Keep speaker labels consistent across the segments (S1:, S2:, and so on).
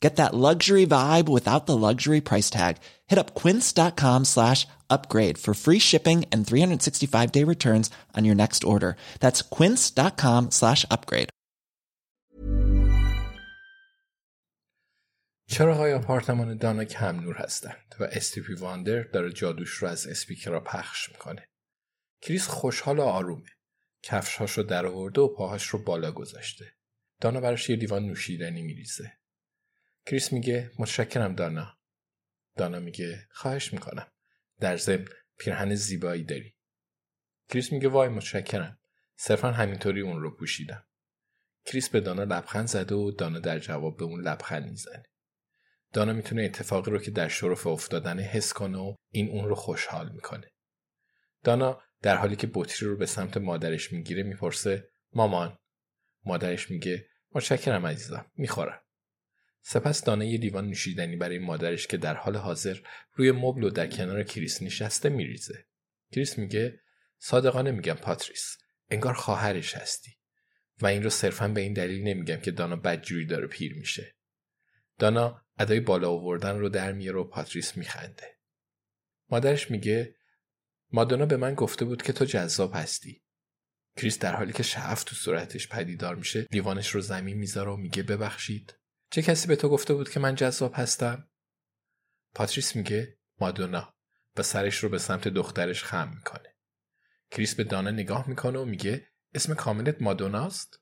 S1: Get that luxury vibe without the luxury price tag. Hit up quince.com slash upgrade for free shipping and 365 day returns on your next order. That's quince.com slash upgrade.
S2: چراهای آپارتمان دانا کم نور هستند و استیپی واندر داره جادوش رو از اسپیکرها پخش میکنه. کریس خوشحال و آرومه. کفشهاش رو در آورده و پاهاش رو بالا گذاشته. دانا براش یه لیوان نوشیدنی میریزه. کریس میگه متشکرم دانا. دانا میگه خواهش می‌کنم. در ضمن پیرهن زیبایی داری. کریس میگه وای متشکرم. صرفا همینطوری اون رو پوشیدم. کریس به دانا لبخند زده و دانا در جواب به اون لبخند می‌زنه. دانا می‌تونه اتفاقی رو که در شرف افتادن حس کنه و این اون رو خوشحال می‌کنه. دانا در حالی که بطری رو به سمت مادرش می‌گیره می‌پرسه مامان مادرش میگه متشکرم عزیزم می‌خورم سپس دانا یه لیوان نوشیدنی برای مادرش که در حال حاضر روی مبل و در کنار کریس نشسته میریزه. کریس میگه صادقانه میگم پاتریس انگار خواهرش هستی. و این رو صرفا به این دلیل نمیگم که دانا بدجوری داره پیر میشه. دانا ادای بالا آوردن رو در میاره و پاتریس میخنده. مادرش میگه مادونا به من گفته بود که تو جذاب هستی. کریس در حالی که شعف تو صورتش پدیدار میشه لیوانش رو زمین می‌ذاره و میگه ببخشید. چه کسی به تو گفته بود که من جذاب هستم؟ پاتریس میگه مادونا و سرش رو به سمت دخترش خم می‌کنه. کریس به دانا نگاه می‌کنه و میگه اسم کاملت مادوناست؟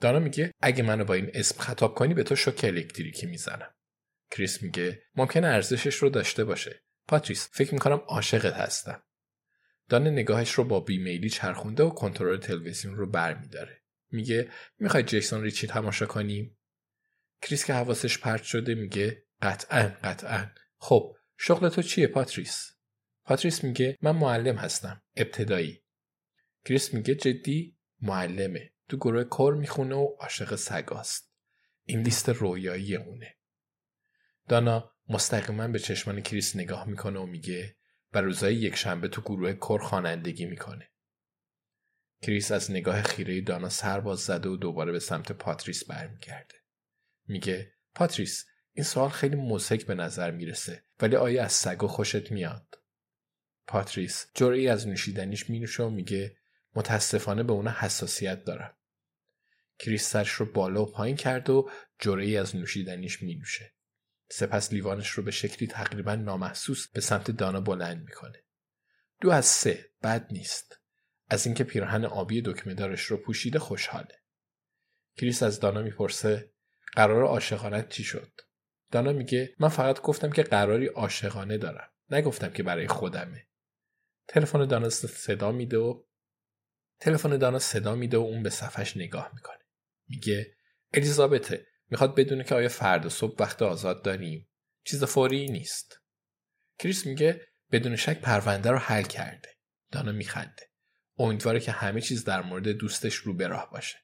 S2: دانا میگه اگه منو با این اسم خطاب کنی به تو شوک الکتریکی می‌زنم. کریس میگه ممکنه ارزشش رو داشته باشه. پاتریس فکر می‌کنم عاشقت هستم. دانا نگاهش رو با بی‌میلی چرخونده و کنترل تلویزیون رو برمیداره. میگه می‌خوای جیسون ریچی تماشا کنیم کریس که حواسش پرت شده میگه قطعا قطعا. خب شغل تو چیه پاتریس؟ پاتریس میگه من معلم هستم ابتدایی. کریس میگه جدی معلمه. تو گروه کر می‌خونه و عاشق سگاست این لیست رویایی اونه. دانا مستقیما به چشمان کریس نگاه می‌کنه و میگه و روزای یک شنبه تو گروه کر خوانندگی می‌کنه. کریس از نگاه خیره دانا سر باز زده و دوباره به سمت پاتریس برمیگرده. میگه پاتریس این سوال خیلی مضحک به نظر می‌رسه ولی آیا از سگا خوشت میاد؟ پاتریس جرعه‌ای از نوشیدنیش مینوشه و میگه متاسفانه به اون حساسیت دارم. کریس سرش رو بالا و پایین کرد و جرعه‌ای از نوشیدنیش مینوشه. سپس لیوانش رو به شکلی تقریبا نامحسوس به سمت دانا بلند می‌کنه. دو از سه بد نیست. از اینکه پیرهن آبی دکمهدارش رو پوشیده خوشحاله. کریس از دانا می‌پرسه قرار عاشقانت چی شد؟ دانا میگه من فقط گفتم که قراری عاشقانه دارم. نگفتم که برای خودمه. تلفن دانا صدا میده و تلفن دانا صدا میده و اون به صفحش نگاه می‌کنه. میگه الیزابته می‌خواد بدونه که آیا فردا صبح وقت آزاد داریم چیز فوری نیست کریس میگه بدون شک پرونده رو حل کرده دانا میخنده امیدواره که همه چیز در مورد دوستش رو به راه باشه.